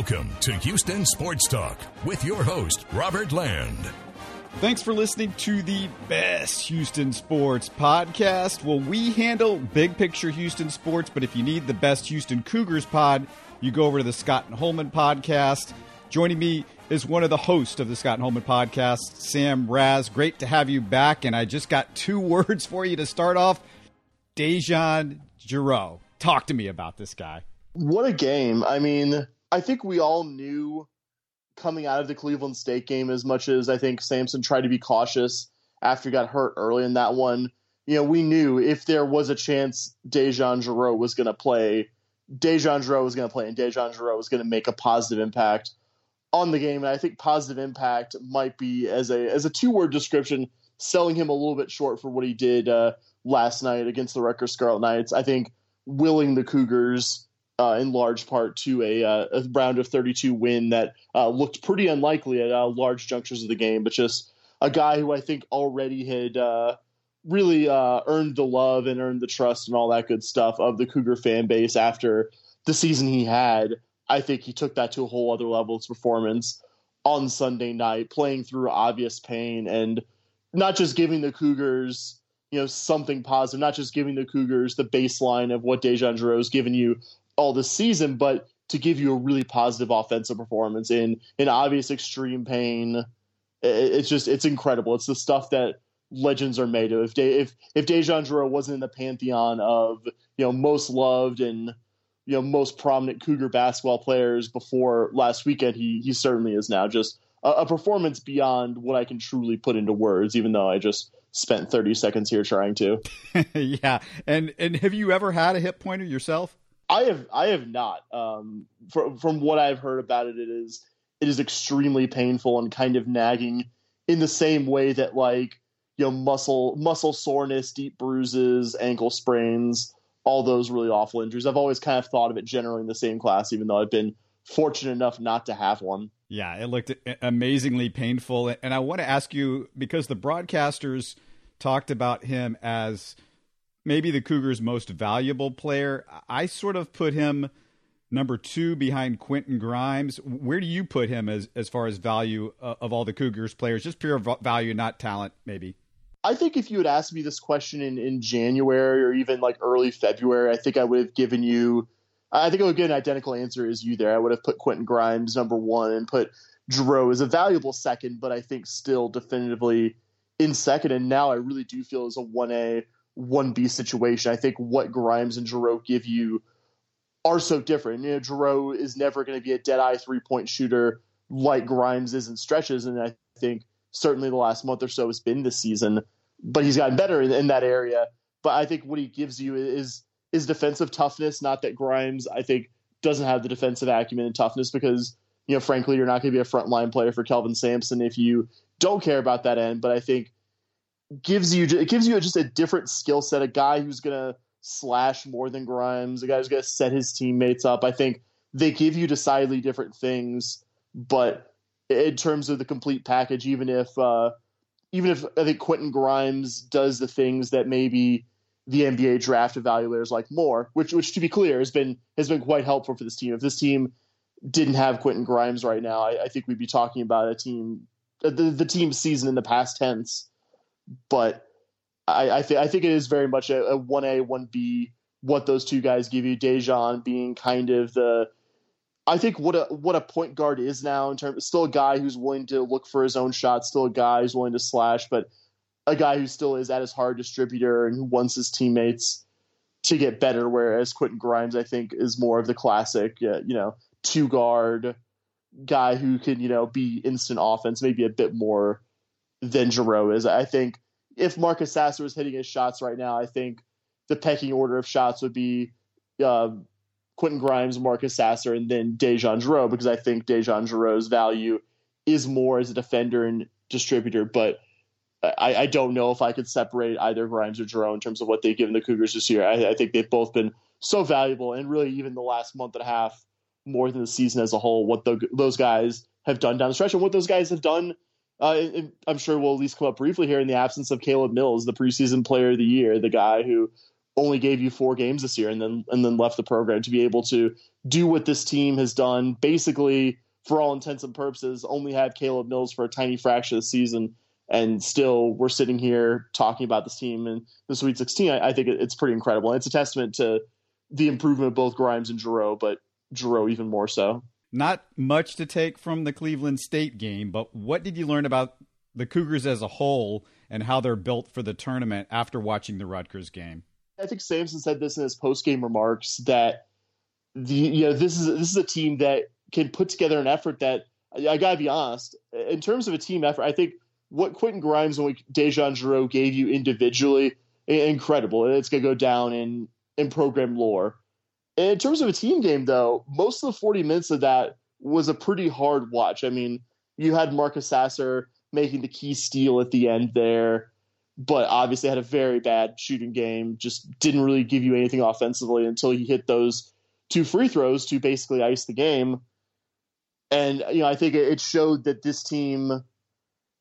Welcome to Houston Sports Talk with your host, Robert Land. Thanks for listening to the best Houston sports podcast. Well, we handle big picture Houston sports, but if you need the best Houston Cougars pod, you go over to the Scott and Holman podcast. Joining me is one of the hosts of the Scott and Holman podcast, Sam Raz. Great to have you back. And I just got two words for you to start off DeJon Jarreau. Talk to me about this guy. What a game. I mean, I think we all knew coming out of the Cleveland State game as much as I think Sampson tried to be cautious after he got hurt early in that one. You know, we knew if there was a chance DeJon Jarreau was going to play, DeJon Jarreau was going to play, and DeJon Jarreau was going to make a positive impact on the game. And I think positive impact might be as a as a two word description, selling him a little bit short for what he did uh, last night against the Rutgers Scarlet Knights. I think willing the Cougars uh, in large part to a, uh, a, round of 32 win that uh, looked pretty unlikely at uh, large junctures of the game, but just a guy who I think already had uh, really uh, earned the love and earned the trust and all that good stuff of the Cougar fan base after the season he had. I think he took that to a whole other level of performance on Sunday night, playing through obvious pain and not just giving the Cougars you know something positive, not just giving the Cougars the baseline of what Jarreau has given you all this season, but to give you a really positive offensive performance in in obvious extreme pain. It's just it's incredible. It's the stuff that legends are made of. If De, if if DeJon Jarreau wasn't in the pantheon of you know most loved and you know most prominent Cougar basketball players before last weekend, he he certainly is now. Just a, a performance beyond what I can truly put into words. Even though I just spent 30 seconds here trying to. yeah. And and have you ever had a hip pointer yourself? I have I have not. Um, from from what I've heard about it, it is it is extremely painful and kind of nagging in the same way that like you know muscle muscle soreness, deep bruises, ankle sprains, all those really awful injuries. I've always kind of thought of it generally in the same class, even though I've been fortunate enough not to have one. Yeah, it looked amazingly painful, and I want to ask you because the broadcasters talked about him as maybe the Cougars' most valuable player. I sort of put him number two behind Quentin Grimes. Where do you put him as as far as value uh, of all the Cougars players? Just pure value, not talent, maybe. I think if you had asked me this question in, in January or even like early February, I think I would have given you, I think I would get an identical answer as you there. I would have put Quentin Grimes number one and put Jarreau as a valuable second, but I think still definitively in second. And now I really do feel as a 1A 1B situation. I think what Grimes and Jarreau give you are so different. You know, Jarreau is never going to be a dead eye three point shooter like Grimes is in stretches. And I think certainly the last month or so has been this season, but he's gotten better in, in that area. But I think what he gives you is is defensive toughness. Not that Grimes, I think, doesn't have the defensive acumen and toughness because, you know, frankly, you're not going to be a frontline player for Kelvin Sampson if you don't care about that end. But I think gives you it gives you just a different skill set. A guy who's gonna slash more than Grimes, a guy who's gonna set his teammates up. I think they give you decidedly different things, but in terms of the complete package, even if uh, even if I think Quentin Grimes does the things that maybe the NBA draft evaluators like more, which which to be clear has been has been quite helpful for this team. If this team didn't have Quentin Grimes right now, I, I think we'd be talking about a team the the team season in the past tense but I, I, th- I think it is very much a, a 1A, 1B, what those two guys give you. DeJon being kind of the, I think what a what a point guard is now in terms, still a guy who's willing to look for his own shot, still a guy who's willing to slash, but a guy who still is at his hard distributor and who wants his teammates to get better. Whereas Quentin Grimes, I think, is more of the classic, uh, you know, two guard guy who can, you know, be instant offense, maybe a bit more than Jarreau is. I think if Marcus Sasser was hitting his shots right now, I think the pecking order of shots would be uh, Quentin Grimes, Marcus Sasser, and then DeJon Jarreau because I think DeJon Jarreau's value is more as a defender and distributor. But I, I, don't know if I could separate either Grimes or Jarreau in terms of what they've given the Cougars this year. I, I think they've both been so valuable, and really even the last month and a half more than the season as a whole. What the, those guys have done down the stretch and what those guys have done uh, I'm sure we'll at least come up briefly here in the absence of Caleb Mills, the preseason player of the year, the guy who only gave you four games this year and then and then left the program to be able to do what this team has done. Basically for all intents and purposes only had Caleb Mills for a tiny fraction of the season and still we're sitting here talking about this team and the Sweet 16 I, I think it's pretty incredible. And it's a testament to the improvement of both Grimes and Jarreau but Jarreau even more so not much to take from the Cleveland State game but what did you learn about the Cougars as a whole and how they're built for the tournament after watching the Rutgers game I think Sampson said this in his post game remarks that the you know this is this is a team that can put together an effort that I gotta be honest in terms of a team effort. I think what Quentin Grimes and DeJon Jarreau gave you individually incredible. It's gonna go down in in program lore. In terms of a team game, though, most of the 40 minutes of that was a pretty hard watch. I mean, you had Marcus Sasser making the key steal at the end there but obviously had a very bad shooting game. Just didn't really give you anything offensively until he hit those two free throws to basically ice the game. And you know, I think it showed that this team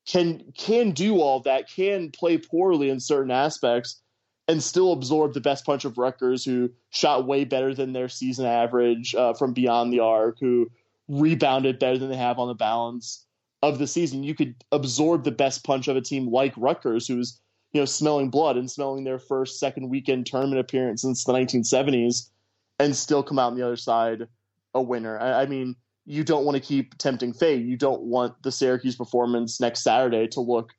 can can do all that, can play poorly in certain aspects, and still absorb the best punch of Rutgers, who shot way better than their season average uh, from beyond the arc, who rebounded better than they have on the balance of the season. You could absorb the best punch of a team like Rutgers, who's you know, smelling blood and smelling their first, second weekend tournament appearance since the 1970s and still come out on the other side a winner. I, I mean, you don't want to keep tempting fate. You don't want the Syracuse performance next Saturday to look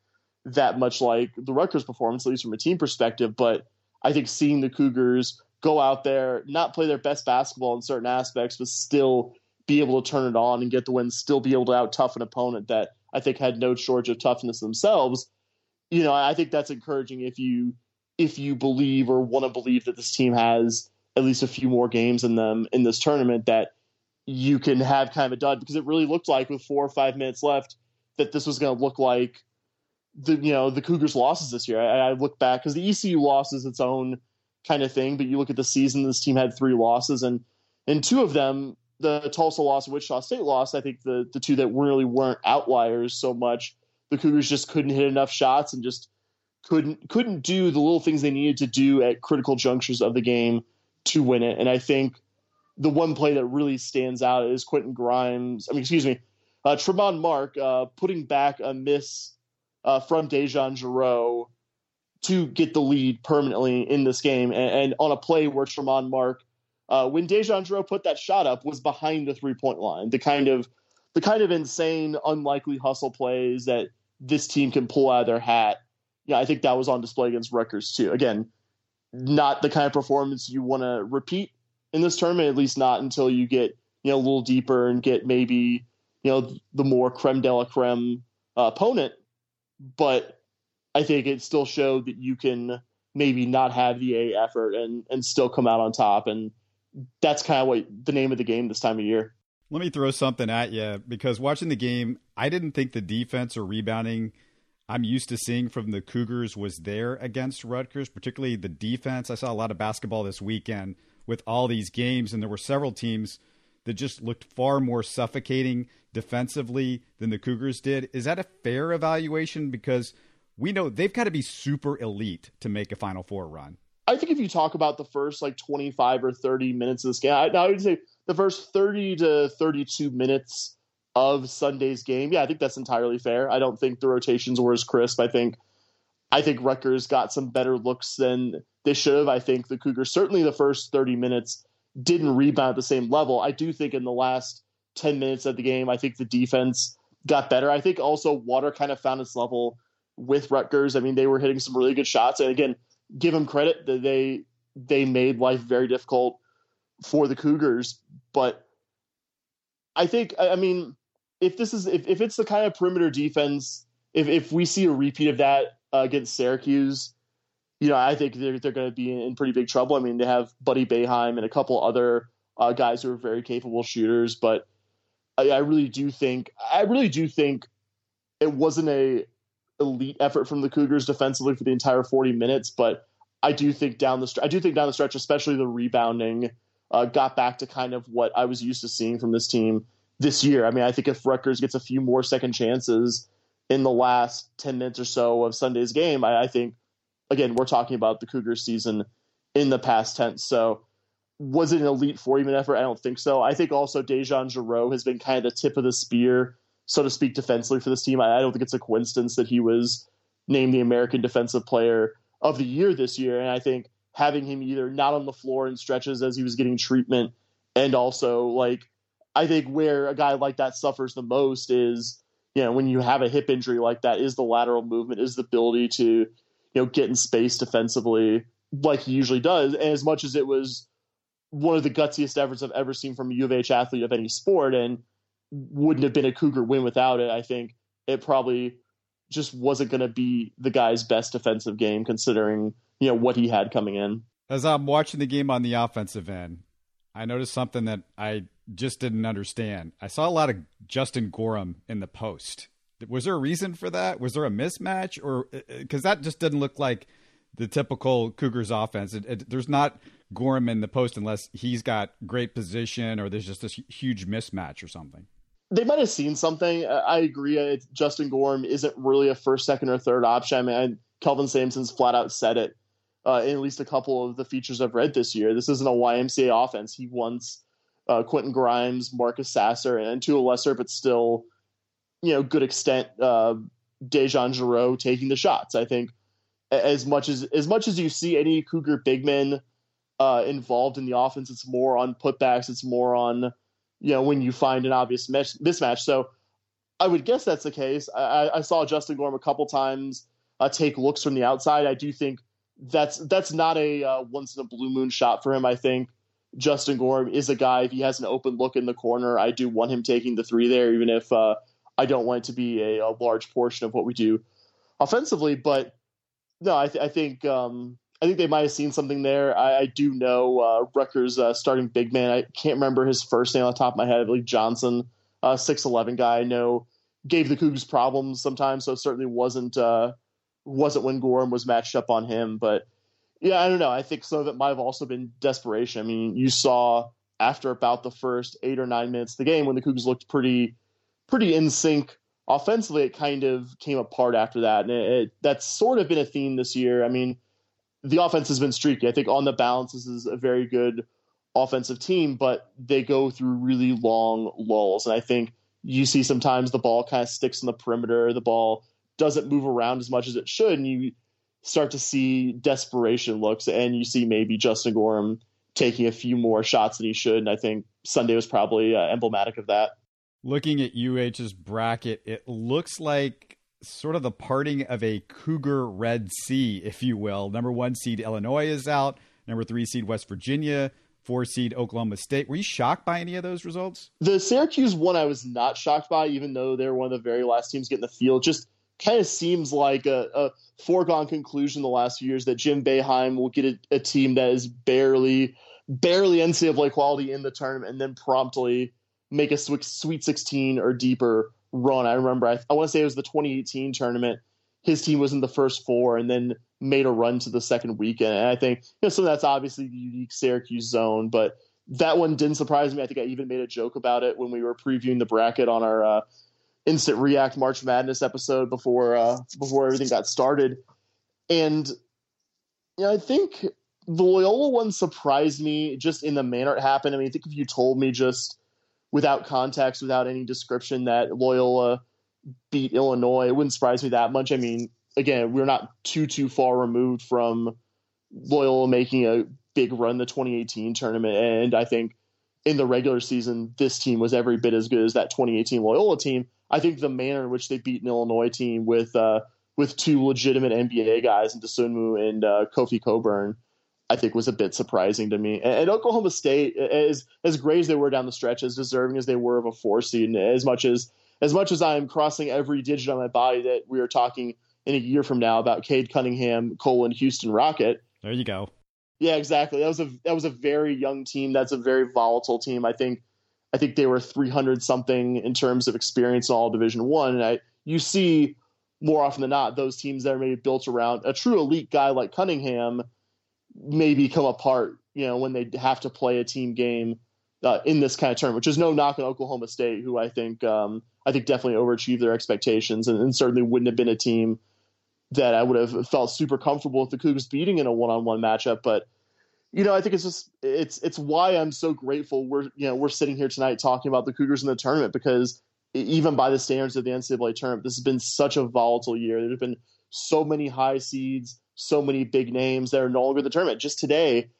that much like the Rutgers performance, at least from a team perspective. But I think seeing the Cougars go out there, not play their best basketball in certain aspects, but still be able to turn it on and get the win, still be able to out tough an opponent that I think had no shortage of toughness themselves you know, I think that's encouraging if you if you believe or want to believe that this team has at least a few more games in them in this tournament that you can have kind of a dud because it really looked like with four or five minutes left that this was going to look like the you know the Cougars' losses this year. I, I look back because the ECU loss is its own kind of thing, but you look at the season, this team had three losses, and in two of them, the Tulsa loss, and Wichita State loss, I think the the two that really weren't outliers so much the Cougars just couldn't hit enough shots and just couldn't couldn't do the little things they needed to do at critical junctures of the game to win it. And I think the one play that really stands out is Quentin Grimes. I mean, excuse me, uh, Tramon Mark uh, putting back a miss uh, from DeJon Jarreau to get the lead permanently in this game, and, and on a play where Tramon Mark, uh, when DeJon Jarreau put that shot up, was behind the three point line. The kind of the kind of insane, unlikely hustle plays that this team can pull out of their hat. Yeah, I think that was on display against Rutgers too. Again, not the kind of performance you want to repeat in this tournament, at least not until you get you know a little deeper and get maybe you know the more creme de la creme uh, opponent. But I think it still showed that you can maybe not have the A effort and and still come out on top, and that's kind of what the name of the game this time of year. Let me throw something at you because watching the game, I didn't think the defense or rebounding I'm used to seeing from the Cougars was there against Rutgers, particularly the defense. I saw a lot of basketball this weekend with all these games, and there were several teams that just looked far more suffocating defensively than the Cougars did. Is that a fair evaluation? Because we know they've got to be super elite to make a Final Four run. I think if you talk about the first like 25 or 30 minutes of this game, I, I would say the first 30 to 32 minutes of Sunday's game, yeah, I think that's entirely fair. I don't think the rotations were as crisp. I think I think Rutgers got some better looks than they should have. I think the Cougars certainly the first 30 minutes didn't rebound at the same level. I do think in the last 10 minutes of the game, I think the defense got better. I think also Water kind of found its level with Rutgers. I mean, they were hitting some really good shots, and again, give them credit that they they made life very difficult for the Cougars. But I think I mean if this is if, if it's the kind of perimeter defense, if if we see a repeat of that uh, against Syracuse, you know, I think they're they're going to be in pretty big trouble. I mean, they have Buddy Boeheim and a couple other uh, guys who are very capable shooters, but I, I really do think I really do think it wasn't a elite effort from the Cougars defensively for the entire 40 minutes, but I do think down the stretch, I do think down the stretch, especially the rebounding, uh, got back to kind of what I was used to seeing from this team this year. I mean, I think if Rutgers gets a few more second chances in the last 10 minutes or so of Sunday's game, I, I think, again, we're talking about the Cougars season in the past tense. So was it an elite 40 minute effort? I don't think so. I think also DeJon Jarreau has been kind of the tip of the spear, so to speak, defensively for this team. I, I don't think it's a coincidence that he was named the American Defensive Player of the Year this year. And I think having him either not on the floor in stretches as he was getting treatment, and also like I think where a guy like that suffers the most is you know when you have a hip injury like that is the lateral movement, is the ability to you know get in space defensively like he usually does. And as much as it was one of the gutsiest efforts I've ever seen from a U of H athlete of any sport, and wouldn't have been a Cougar win without it. I think it probably just wasn't going to be the guy's best defensive game, considering you know what he had coming in. As I'm watching the game on the offensive end, I noticed something that I just didn't understand. I saw a lot of Justin Gorham in the post. Was there a reason for that? Was there a mismatch, or because uh, uh, that just didn't look like the typical Cougars offense? It, it, there's not Gorham in the post unless he's got great position, or there's just this huge mismatch or something. They might have seen something. I agree. Justin Gorham isn't really a first, second, or third option. I mean, Kelvin Sampson's flat out said it uh, in at least a couple of the features I've read this year. This isn't a YMCA offense. He wants uh, Quentin Grimes, Marcus Sasser, and to a lesser but still, you know, good extent, uh, DeJon Jarreau taking the shots. I think as much as as much as you see any Cougar big men uh, involved in the offense, it's more on putbacks. It's more on you know when you find an obvious mismatch. So I would guess that's the case. I, I saw Justin Gorham a couple times uh, take looks from the outside. I do think that's that's not a uh, once in a blue moon shot for him. I think Justin Gorham is a guy. If he has an open look in the corner, I do want him taking the three there, even if uh, I don't want it to be a, a, large portion of what we do offensively. But no, I, th- I think um, I think they might have seen something there. I, I do know uh, Rutgers uh, starting big man. I can't remember his first name on the top of my head. I believe Johnson, uh, six eleven guy. I know gave the Cougs problems sometimes, so it certainly wasn't uh, wasn't when Gorham was matched up on him. But yeah, I don't know. I think some of it might have also been desperation. I mean, you saw after about the first eight or nine minutes of the game when the Cougs looked pretty pretty in sync offensively, it kind of came apart after that, and it, it, that's sort of been a theme this year. I mean, the offense has been streaky. I think on the balance, this is a very good offensive team, but they go through really long lulls, and I think you see sometimes the ball kind of sticks in the perimeter, the ball doesn't move around as much as it should, and you start to see desperation looks, and you see maybe Justin Gorham taking a few more shots than he should. And I think Sunday was probably uh, emblematic of that. Looking at UH's bracket, it looks like sort of the parting of a Cougar Red Sea, if you will. Number one seed Illinois is out. Number three seed West Virginia. Four seed Oklahoma State. Were you shocked by any of those results? The Syracuse one, I was not shocked by, even though they're one of the very last teams getting the field. Just kind of seems like a, a, foregone conclusion the last few years that Jim Boeheim will get a, a, team that is barely, barely NCAA quality in the tournament and then promptly make a Sweet 16 or deeper run. I remember, I, I want to say it was the 2018 tournament. His team was in the first four and then made a run to the second weekend. And I think you know, of that's obviously the unique Syracuse zone, but that one didn't surprise me. I think I even made a joke about it when we were previewing the bracket on our uh, instant react March Madness episode before uh, before everything got started, and you know, I think the Loyola one surprised me just in the manner it happened. I mean, I think if you told me just without context, without any description that Loyola beat Illinois, it wouldn't surprise me that much. I mean, again, we're not too too far removed from Loyola making a big run the 2018 tournament, and I think in the regular season, this team was every bit as good as that 2018 Loyola team. I think the manner in which they beat an Illinois team with uh, with two legitimate NBA guys in Dosunmu and uh, Kofi Cockburn, I think was a bit surprising to me. And, Oklahoma State, as as great as they were down the stretch, as deserving as they were of a four seed, and as much as as much as I am crossing every digit on my body that we are talking in a year from now about Cade Cunningham, Colin Houston Rocket. There you go. Yeah, exactly. That was a that was a very young team. That's a very volatile team. I think I think they were 300 something in terms of experience in all Division One. And I, you see more often than not those teams that are maybe built around a true elite guy like Cunningham maybe come apart. You know when they have to play a team game uh, in this kind of term, which is no knock on Oklahoma State, who I think um, I think definitely overachieved their expectations, and, and, certainly wouldn't have been a team that I would have felt super comfortable with the Cougars beating in a one-on-one matchup. But you know, I think it's just it's it's why I'm so grateful we're you know we're sitting here tonight talking about the Cougars in the tournament because even by the standards of the NCAA tournament, this has been such a volatile year. There's been so many high seeds, so many big names that are no longer in the tournament. Just today,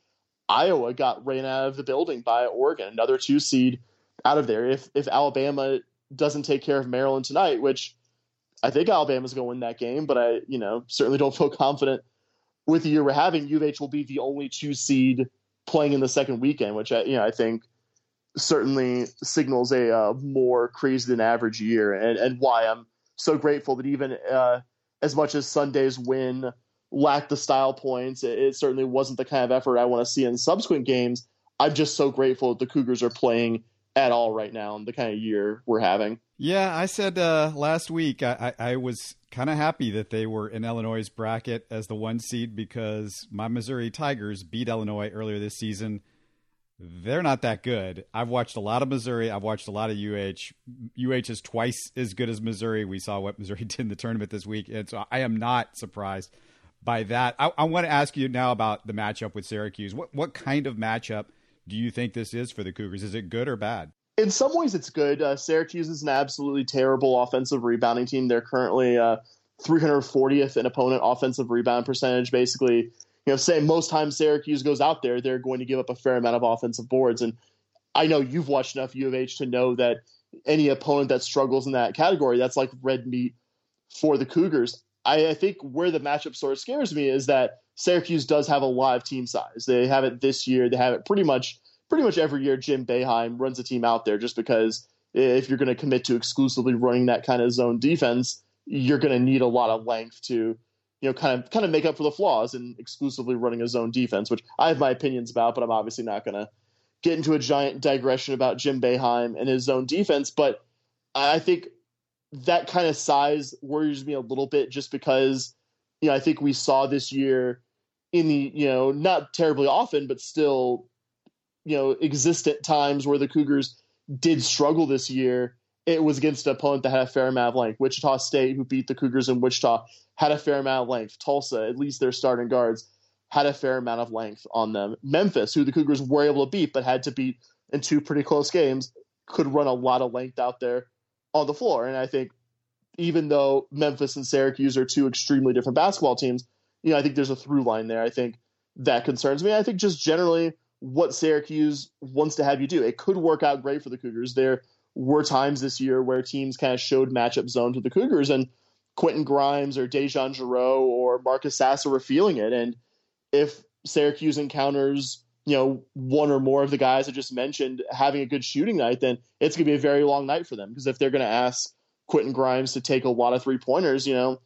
Iowa got ran out of the building by Oregon, another two seed out of there. If if Alabama doesn't take care of Maryland tonight, which I think Alabama's going to win that game, but I you know certainly don't feel confident with the year we're having. UH will be the only two seed playing in the second weekend, which I you know I think certainly signals a uh, more crazy than average year, and and why I'm so grateful that even uh, as much as Sunday's win lacked the style points, it, it certainly wasn't the kind of effort I want to see in subsequent games. I'm just so grateful that the Cougars are playing at all right now and the kind of year we're having. Yeah, I said uh, last week I, I, I was kind of happy that they were in Illinois' bracket as the one seed because my Missouri Tigers beat Illinois earlier this season. They're not that good. I've watched a lot of Missouri. I've watched a lot of UH. UH is twice as good as Missouri. We saw what Missouri did in the tournament this week, and so I am not surprised by that. I, I want to ask you now about the matchup with Syracuse. What what kind of matchup do you think this is for the Cougars? Is it good or bad? In some ways, it's good. Uh, Syracuse is an absolutely terrible offensive rebounding team. They're currently uh, 340th in opponent offensive rebound percentage. Basically, you know, say most times Syracuse goes out there, they're going to give up a fair amount of offensive boards. And I know you've watched enough U of H to know that any opponent that struggles in that category, that's like red meat for the Cougars. I, I think where the matchup sort of scares me is that Syracuse does have a lot of team size. They have it this year. They have it pretty much pretty much every year. Jim Boeheim runs a team out there just because if you're going to commit to exclusively running that kind of zone defense, you're going to need a lot of length to you know kind of kind of make up for the flaws in exclusively running a zone defense, which I have my opinions about, but I'm obviously not going to get into a giant digression about Jim Boeheim and his zone defense. But I think that kind of size worries me a little bit just because, you know, I think we saw this year in the, you know, not terribly often, but still, you know, existent times where the Cougars did struggle this year. It was against an opponent that had a fair amount of length. Wichita State, who beat the Cougars in Wichita, had a fair amount of length. Tulsa, at least their starting guards, had a fair amount of length on them. Memphis, who the Cougars were able to beat but had to beat in two pretty close games, could run a lot of length out there on the floor. And I think even though Memphis and Syracuse are two extremely different basketball teams, you know, I think there's a through line there. I think that concerns me. I think just generally what Syracuse wants to have you do. It could work out great for the Cougars. There were times this year where teams kind of showed matchup zone to the Cougars, and Quentin Grimes or DeJon Jarreau or Marcus Sasser were feeling it. And if Syracuse encounters you know one or more of the guys I just mentioned having a good shooting night, then it's going to be a very long night for them because if they're going to ask Quentin Grimes to take a lot of three pointers, you know,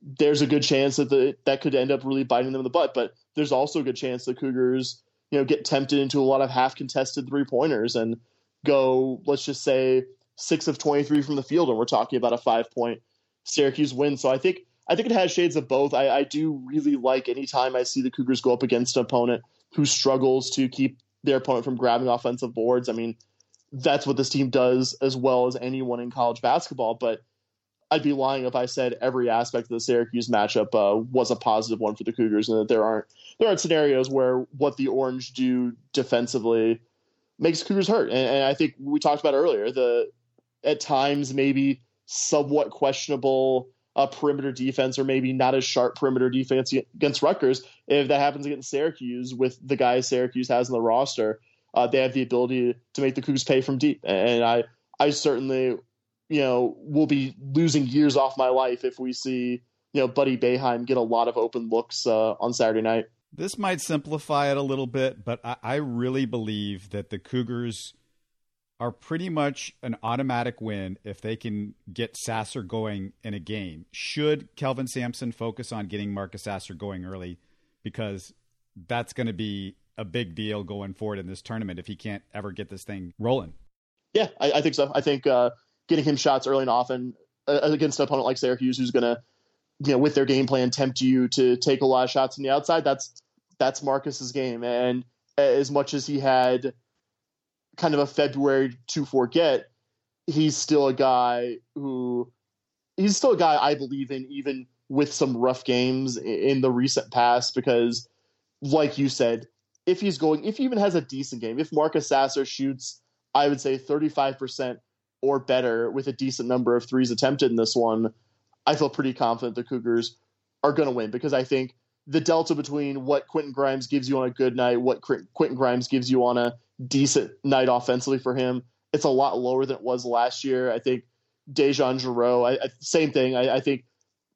there's a good chance that the, that could end up really biting them in the butt. But there's also a good chance the Cougars, you know, get tempted into a lot of half contested three pointers and go, let's just say, six of 23 from the field, and we're talking about a five point Syracuse win. So I think I think it has shades of both. I, I do really like anytime I see the Cougars go up against an opponent who struggles to keep their opponent from grabbing offensive boards. I mean, that's what this team does as well as anyone in college basketball. But I'd be lying if I said every aspect of the Syracuse matchup uh, was a positive one for the Cougars, and that there aren't there aren't scenarios where what the Orange do defensively makes Cougars hurt. And, and I think we talked about earlier the at times maybe somewhat questionable uh, perimeter defense or maybe not as sharp perimeter defense against Rutgers. If that happens against Syracuse with the guys Syracuse has in the roster, uh, they have the ability to make the Cougs pay from deep. And I, I certainly, you know, will be losing years off my life if we see, you know, Buddy Boeheim get a lot of open looks uh, on Saturday night. This might simplify it a little bit, but I, I really believe that the Cougars are pretty much an automatic win if they can get Sasser going in a game. Should Kelvin Sampson focus on getting Marcus Sasser going early because that's going to be a big deal going forward in this tournament if he can't ever get this thing rolling. Yeah, I, I think so. I think uh, getting him shots early and often uh, against an opponent like Syracuse, who's going to, you know, with their game plan, tempt you to take a lot of shots from the outside. That's that's Marcus's game, and as much as he had kind of a February to forget, he's still a guy who he's still a guy I believe in, even with some rough games in the recent past, because, like you said, if he's going, if he even has a decent game, if Marcus Sasser shoots, I would say 35% or better with a decent number of threes attempted in this one, I feel pretty confident the Cougars are going to win because I think the delta between what Quentin Grimes gives you on a good night, what Quentin Grimes gives you on a decent night offensively for him, it's a lot lower than it was last year. I think DeJon Jarreau, I, I, same thing. I, I think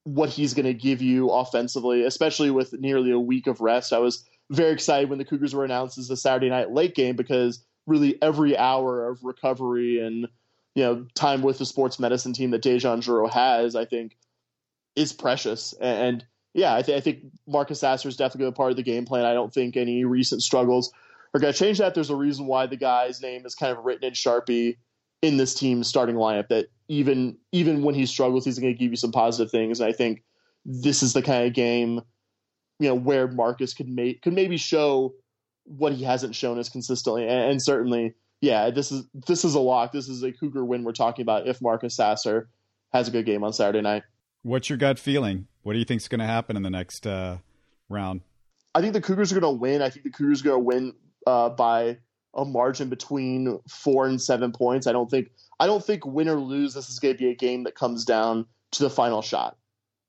what he's going to give you offensively, especially with nearly a week of rest. I was very excited when the Cougars were announced as a Saturday night late game because really every hour of recovery and you know time with the sports medicine team that DeJon Jarreau has, I think, is precious. And yeah, I, th- I think Marcus Sasser is definitely a part of the game plan. I don't think any recent struggles are going to change that. There's a reason why the guy's name is kind of written in Sharpie in this team's starting lineup. That even even when he struggles, he's going to give you some positive things. And I think this is the kind of game, you know, where Marcus could make could maybe show what he hasn't shown as consistently, and, and certainly yeah, this is this is a lock. This is a Cougar win we're talking about if Marcus Sasser has a good game on Saturday night. What's your gut feeling? What do you think is going to happen in the next uh, round? I think the Cougars are going to win. I think the Cougars are going to win uh, by a margin between four and seven points. I don't think I don't think win or lose. This is going to be a game that comes down to the final shot.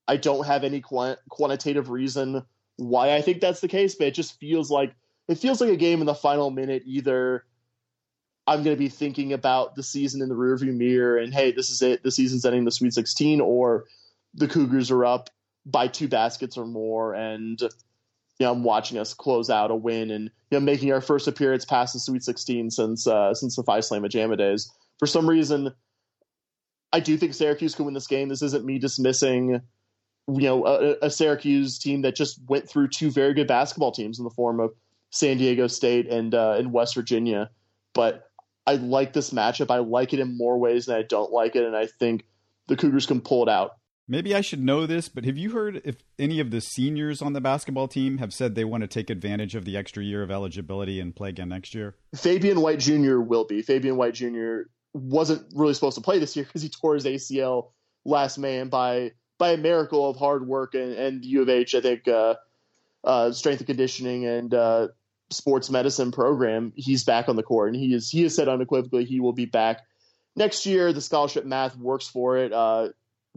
I don't have any quant- quantitative reason why I think that's the case, but it just feels like it feels like a game in the final minute either I'm going to be thinking about the season in the rearview mirror and hey, this is it. The season's ending the Sweet 16, or the Cougars are up by two baskets or more, and you know watching us close out a win and you know making our first appearance past the Sweet 16 since uh, since the Phi Slama Jama days. For some reason, I do think Syracuse can win this game. This isn't me dismissing you know a, a Syracuse team that just went through two very good basketball teams in the form of San Diego State and uh, and West Virginia, but I like this matchup. I like it in more ways than I don't like it, and I think the Cougars can pull it out. Maybe I should know this, but have you heard if any of the seniors on the basketball team have said they want to take advantage of the extra year of eligibility and play again next year? Fabian White Jr. will be. Fabian White Jr. wasn't really supposed to play this year because he tore his ACL last May, and by by a miracle of hard work and, and U of H, I think uh, uh, strength and conditioning and uh, sports medicine program, he's back on the court, and he is he has said unequivocally he will be back next year. The scholarship math works for it.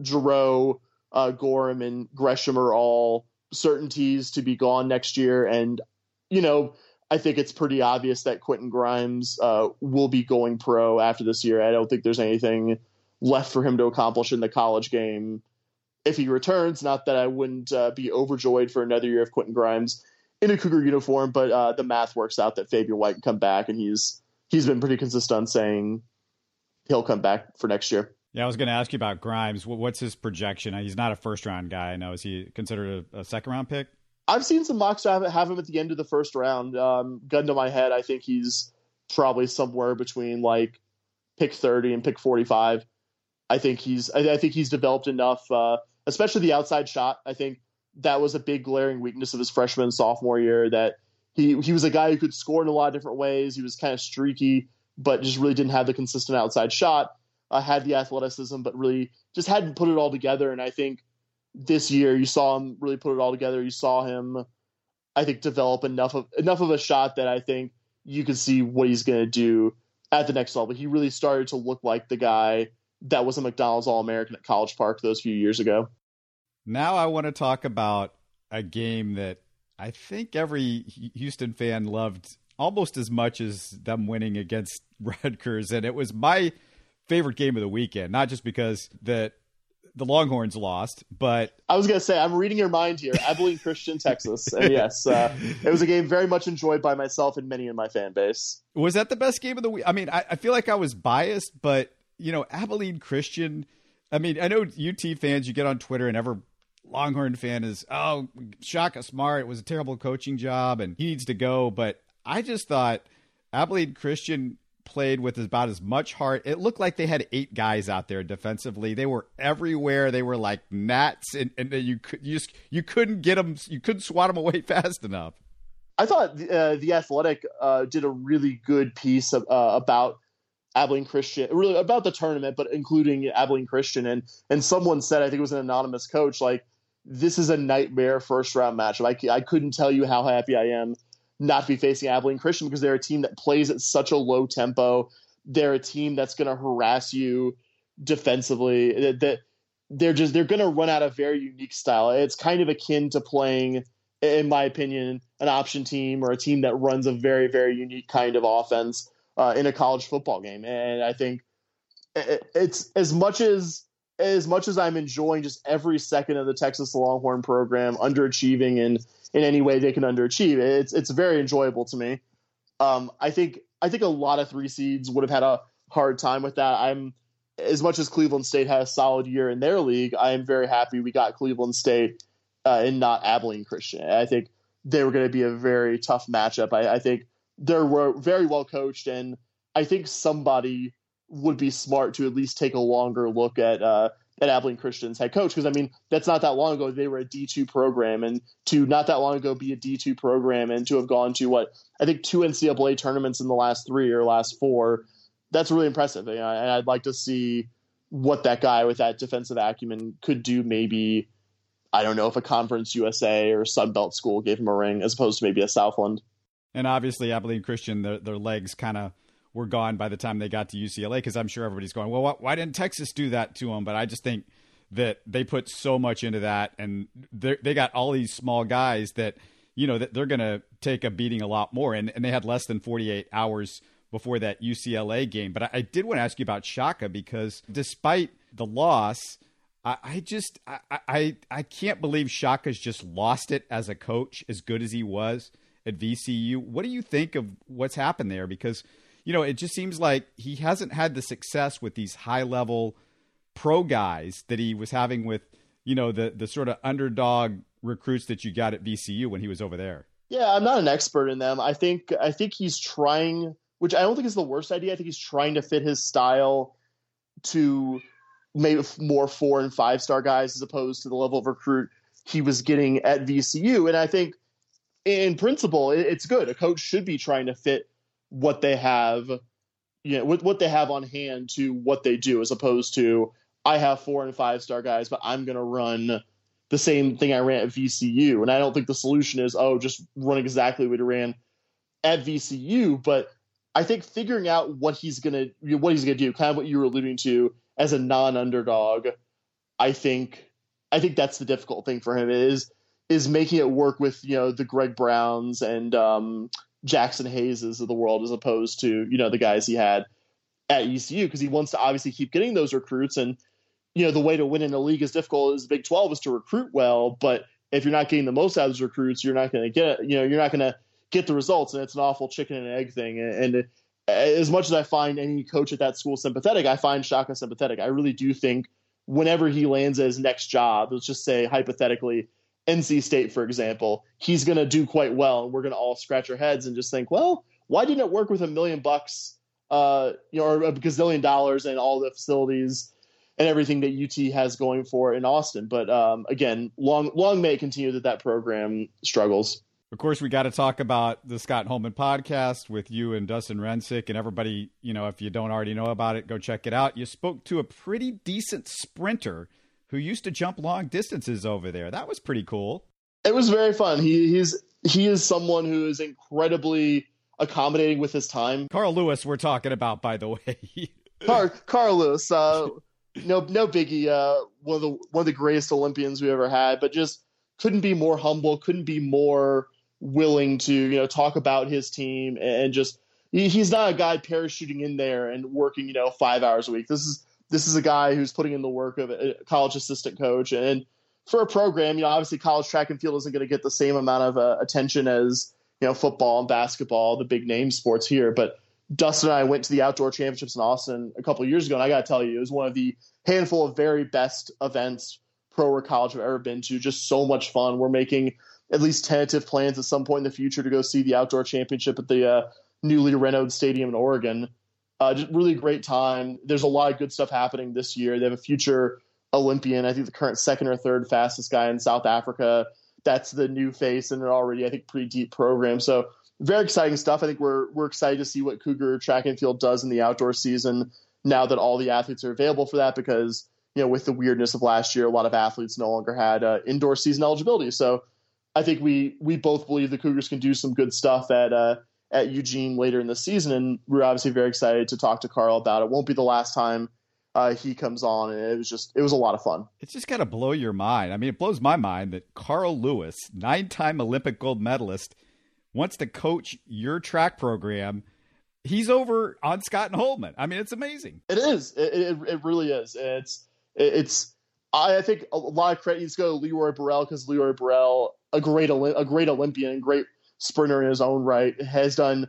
Jarreau, uh, Gorham, and Gresham are all certainties to be gone next year, and you know I think it's pretty obvious that Quentin Grimes uh, will be going pro after this year. I don't think there's anything left for him to accomplish in the college game if he returns. Not that I wouldn't uh, be overjoyed for another year of Quentin Grimes in a Cougar uniform, but uh, the math works out that Fabian White can come back, and he's he's been pretty consistent on saying he'll come back for next year. Yeah, I was going to ask you about Grimes. What's his projection? He's not a first round guy. I know. Is he considered a, a second round pick? I've seen some mocks have, have him at the end of the first round. Um, gun to my head, I think he's probably somewhere between like pick 30 and pick 45. I think he's I, I think he's developed enough, uh, especially the outside shot. I think that was a big glaring weakness of his freshman sophomore year that he he was a guy who could score in a lot of different ways. He was kind of streaky, but just really didn't have the consistent outside shot. Uh, had the athleticism, but really just hadn't put it all together. And I think this year you saw him really put it all together. You saw him, I think, develop enough of enough of a shot that I think you could see what he's going to do at the next level. He really started to look like the guy that was a McDonald's All American at College Park those few years ago. Now I want to talk about a game that I think every Houston fan loved almost as much as them winning against Rutgers, and it was my favorite game of the weekend. Not just because that the Longhorns lost, but I was gonna say I'm reading your mind here. Abilene Christian, Texas, and yes, uh, it was a game very much enjoyed by myself and many in my fan base. Was that the best game of the week? I mean, I, I feel like I was biased, but you know, Abilene Christian. I mean, I know UT fans. You get on Twitter and ever Longhorn fan is, oh, Shaka Smart, it was a terrible coaching job and he needs to go. But I just thought Abilene Christian played with about as much heart. It looked like they had eight guys out there defensively. They were everywhere. They were like gnats, and, and you could you just you couldn't get them. You couldn't swat them away fast enough. I thought uh, the Athletic uh, did a really good piece of, uh, about Abilene Christian, really about the tournament, but including Abilene Christian. And and someone said, I think it was an anonymous coach, like this is a nightmare first round matchup. I, I couldn't tell you how happy I am not to be facing Abilene Christian because they're a team that plays at such a low tempo. They're a team that's going to harass you defensively. That they're just they're going to run out a very unique style. It's kind of akin to playing, in my opinion, an option team or a team that runs a very very unique kind of offense uh, in a college football game. And I think it's as much as as much as I'm enjoying just every second of the Texas Longhorn program underachieving in in any way they can underachieve, it's it's very enjoyable to me. Um, I think I think a lot of three seeds would have had a hard time with that. I'm as much as Cleveland State had a solid year in their league, I am very happy we got Cleveland State uh, and not Abilene Christian. I think they were going to be a very tough matchup. I, I think they're very well coached, and I think somebody would be smart to at least take a longer look at uh, at Abilene Christian's head coach because I mean that's not that long ago they were a D two program and to not that long ago be a D two program and to have gone to what I think two NCAA tournaments in the last three or last four that's really impressive. And I'd like to see what that guy with that defensive acumen could do maybe I don't know if a Conference USA or Sun Belt school gave him a ring as opposed to maybe a Southland. And obviously Abilene Christian their, their legs kind of were gone by the time they got to UCLA because I'm sure everybody's going, well, why didn't Texas do that to them? But I just think that they put so much into that, and they got all these small guys that you know that they're going to take a beating a lot more, and, and they had less than 48 hours before that UCLA game. But I, I did want to ask you about Shaka because despite the loss. I, just I, I I can't believe Shaka's just lost it as a coach, as good as he was at VCU. What do you think of what's happened there? Because you know, it just seems like he hasn't had the success with these high level pro guys that he was having with, you know, the the sort of underdog recruits that you got at VCU when he was over there. Yeah, I'm not an expert in them. I think I think he's trying, which I don't think is the worst idea. I think he's trying to fit his style to maybe more four and five star guys as opposed to the level of recruit he was getting at VCU. And I think in principle, it's good. A coach should be trying to fit what they have, you know, what, what they have on hand to what they do, as opposed to I have four and five star guys, but I'm going to run the same thing I ran at VCU. And I don't think the solution is, oh, just run exactly what he ran at VCU. But I think figuring out what he's gonna what he's gonna do, kind of what you were alluding to as a non-underdog, I think I think that's the difficult thing for him is is making it work with you know the Greg Browns and um, Jaxson Hayes's of the world as opposed to you know the guys he had at VCU because he wants to obviously keep getting those recruits. And you know the way to win in a league as difficult as Big 12 is to recruit well but if you're not getting the most out of those recruits you're not going to get you know you're not going to get the results and it's an awful chicken and egg thing. And, and as much as I find any coach at that school sympathetic I find Shaka sympathetic. I really do think whenever he lands at his next job let's just say hypothetically NC State, for example, he's going to do quite well, and we're going to all scratch our heads and just think, well, why didn't it work with a million bucks, uh, you know, or a gazillion dollars and all the facilities and everything that UT has going for in Austin? But um, again, long long may it continue that that program struggles. Of course, we got to talk about the Scott Holman podcast with you and Dustin Rensick and everybody. You know, if you don't already know about it, go check it out. You spoke to a pretty decent sprinter who used to jump long distances over there. That was pretty cool. It was very fun. He he's he is someone who is incredibly accommodating with his time. Carl Lewis, we're talking about, by the way. Carl, Carl Lewis, uh, no no biggie. Uh, one of the one of the greatest Olympians we ever had, but just couldn't be more humble. Couldn't be more willing to you know talk about his team and just he, he's not a guy parachuting in there and working you know five hours a week. This is this is a guy who's putting in the work of a college assistant coach. And for a program, you know, obviously college track and field isn't going to get the same amount of uh, attention as, you know, football and basketball, the big name sports here. But Dustin and I went to the outdoor championships in Austin a couple years ago. And I got to tell you, it was one of the handful of very best events pro or college I've ever been to. Just so much fun. We're making at least tentative plans at some point in the future to go see the outdoor championship at the uh, newly renovated stadium in Oregon. Uh, just really great time. There's a lot of good stuff happening this year. They have a future Olympian, I think the current second or third fastest guy in South Africa. That's the new face and an already, I think, pretty deep program. So very exciting stuff. I think we're we're excited to see what Cougar track and field does in the outdoor season now that all the athletes are available for that because you know with the weirdness of last year, a lot of athletes no longer had uh, indoor season eligibility. So I think we we both believe the Cougars can do some good stuff at uh, at Eugene later in the season, and we're obviously very excited to talk to Carl about it. Won't be the last time uh, he comes on, and it was just it was a lot of fun. It's just got to blow your mind. I mean, it blows my mind that Carl Lewis, nine-time Olympic gold medalist, wants to coach your track program. He's over on Scott and Holman. I mean, it's amazing. It is. It, it, it really is. It's it's. I think a lot of credit needs to go to Leroy Burrell because Leroy Burrell, a great a great Olympian, great sprinter in his own right, has done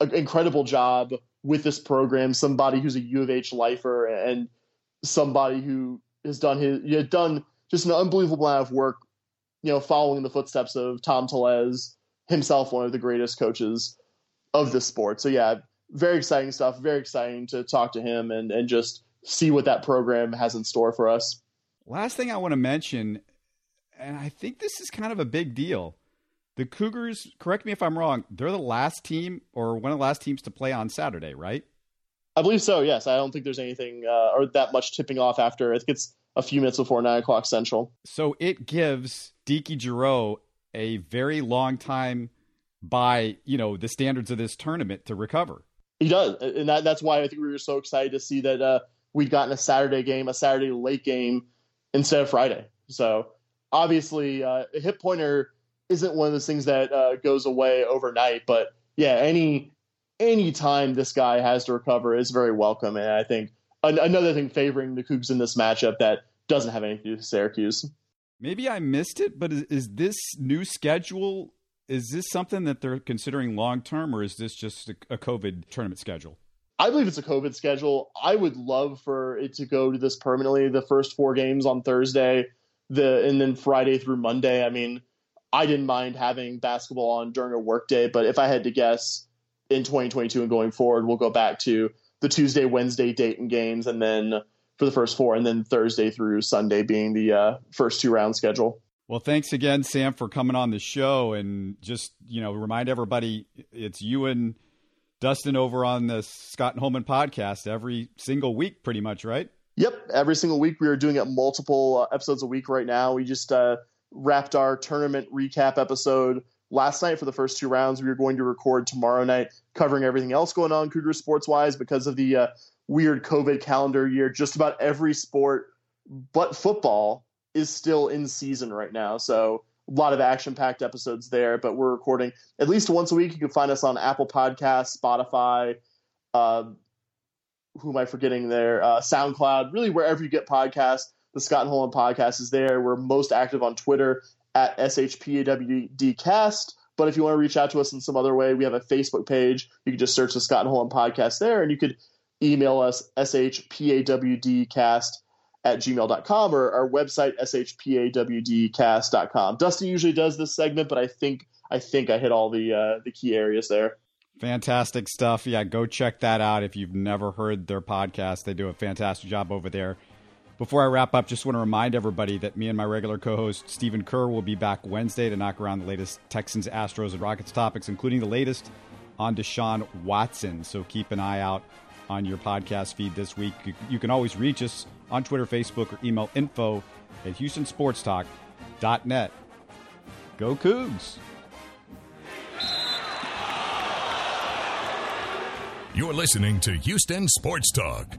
an incredible job with this program. Somebody who's a U of H lifer and somebody who has done his you know, done just an unbelievable amount of work, you know, following the footsteps of Tom Tellez, himself one of the greatest coaches of this sport. So yeah, very exciting stuff. Very exciting to talk to him and and just see what that program has in store for us. Last thing I want to mention, and I think this is kind of a big deal. The Cougars, correct me if I'm wrong, they're the last team or one of the last teams to play on Saturday, right? I believe so. Yes, I don't think there's anything uh, or that much tipping off after. I think it's a few minutes before nine o'clock central. So it gives DeJon Jarreau a very long time by you know the standards of this tournament to recover. He does, and that, that's why I think we were so excited to see that uh, we'd gotten a Saturday game, a Saturday late game instead of Friday. So obviously, uh, a hip pointer isn't one of those things that uh, goes away overnight. But yeah, any any time this guy has to recover is very welcome, and I think an- another thing favoring the Cougs in this matchup that doesn't have anything to do with Syracuse. Maybe I missed it, but is, is this new schedule? Is this something that they're considering long term, or is this just a, a COVID tournament schedule? I believe it's a COVID schedule. I would love for it to go to this permanently. The first four games on Thursday, the and then Friday through Monday. I mean, I didn't mind having basketball on during a workday, but if I had to guess in 2022 and going forward, we'll go back to the Tuesday, Wednesday Dayton games, and then for the first four, and then Thursday through Sunday being the uh, first two round schedule. Well, thanks again, Sam, for coming on the show, and just you know remind everybody it's you and Dustin over on the Scott and Holman podcast every single week, pretty much, right? Yep, every single week we are doing it multiple uh, episodes a week right now. We just uh, wrapped our tournament recap episode last night for the first two rounds. We are going to record tomorrow night, covering everything else going on Cougar sports wise because of the uh, weird COVID calendar year. Just about every sport but football is still in season right now. So a lot of action packed episodes there, but we're recording at least once a week. You can find us on Apple Podcasts, Spotify, uh, who am I forgetting there? Uh, SoundCloud, really wherever you get podcasts. The Scott and Holman podcast is there. We're most active on Twitter at SHPAWDcast. But if you want to reach out to us in some other way, we have a Facebook page. You can just search the Scott and Holman podcast there, and you could email us shpawdcast at gmail.com or our website shpawdcast.com. Dustin usually does this segment, but I think I think I hit all the uh, the key areas there. Fantastic stuff. Yeah, go check that out if you've never heard their podcast. They do a fantastic job over there. Before I wrap up, just want to remind everybody that me and my regular co host, Stephen Kerr, will be back Wednesday to knock around the latest Texans, Astros, and Rockets topics, including the latest on Deshaun Watson. So keep an eye out on your podcast feed this week. You can always reach us on Twitter, Facebook, or email info at HoustonSportsTalk.net. Go Cougs! You're listening to Houston Sports Talk.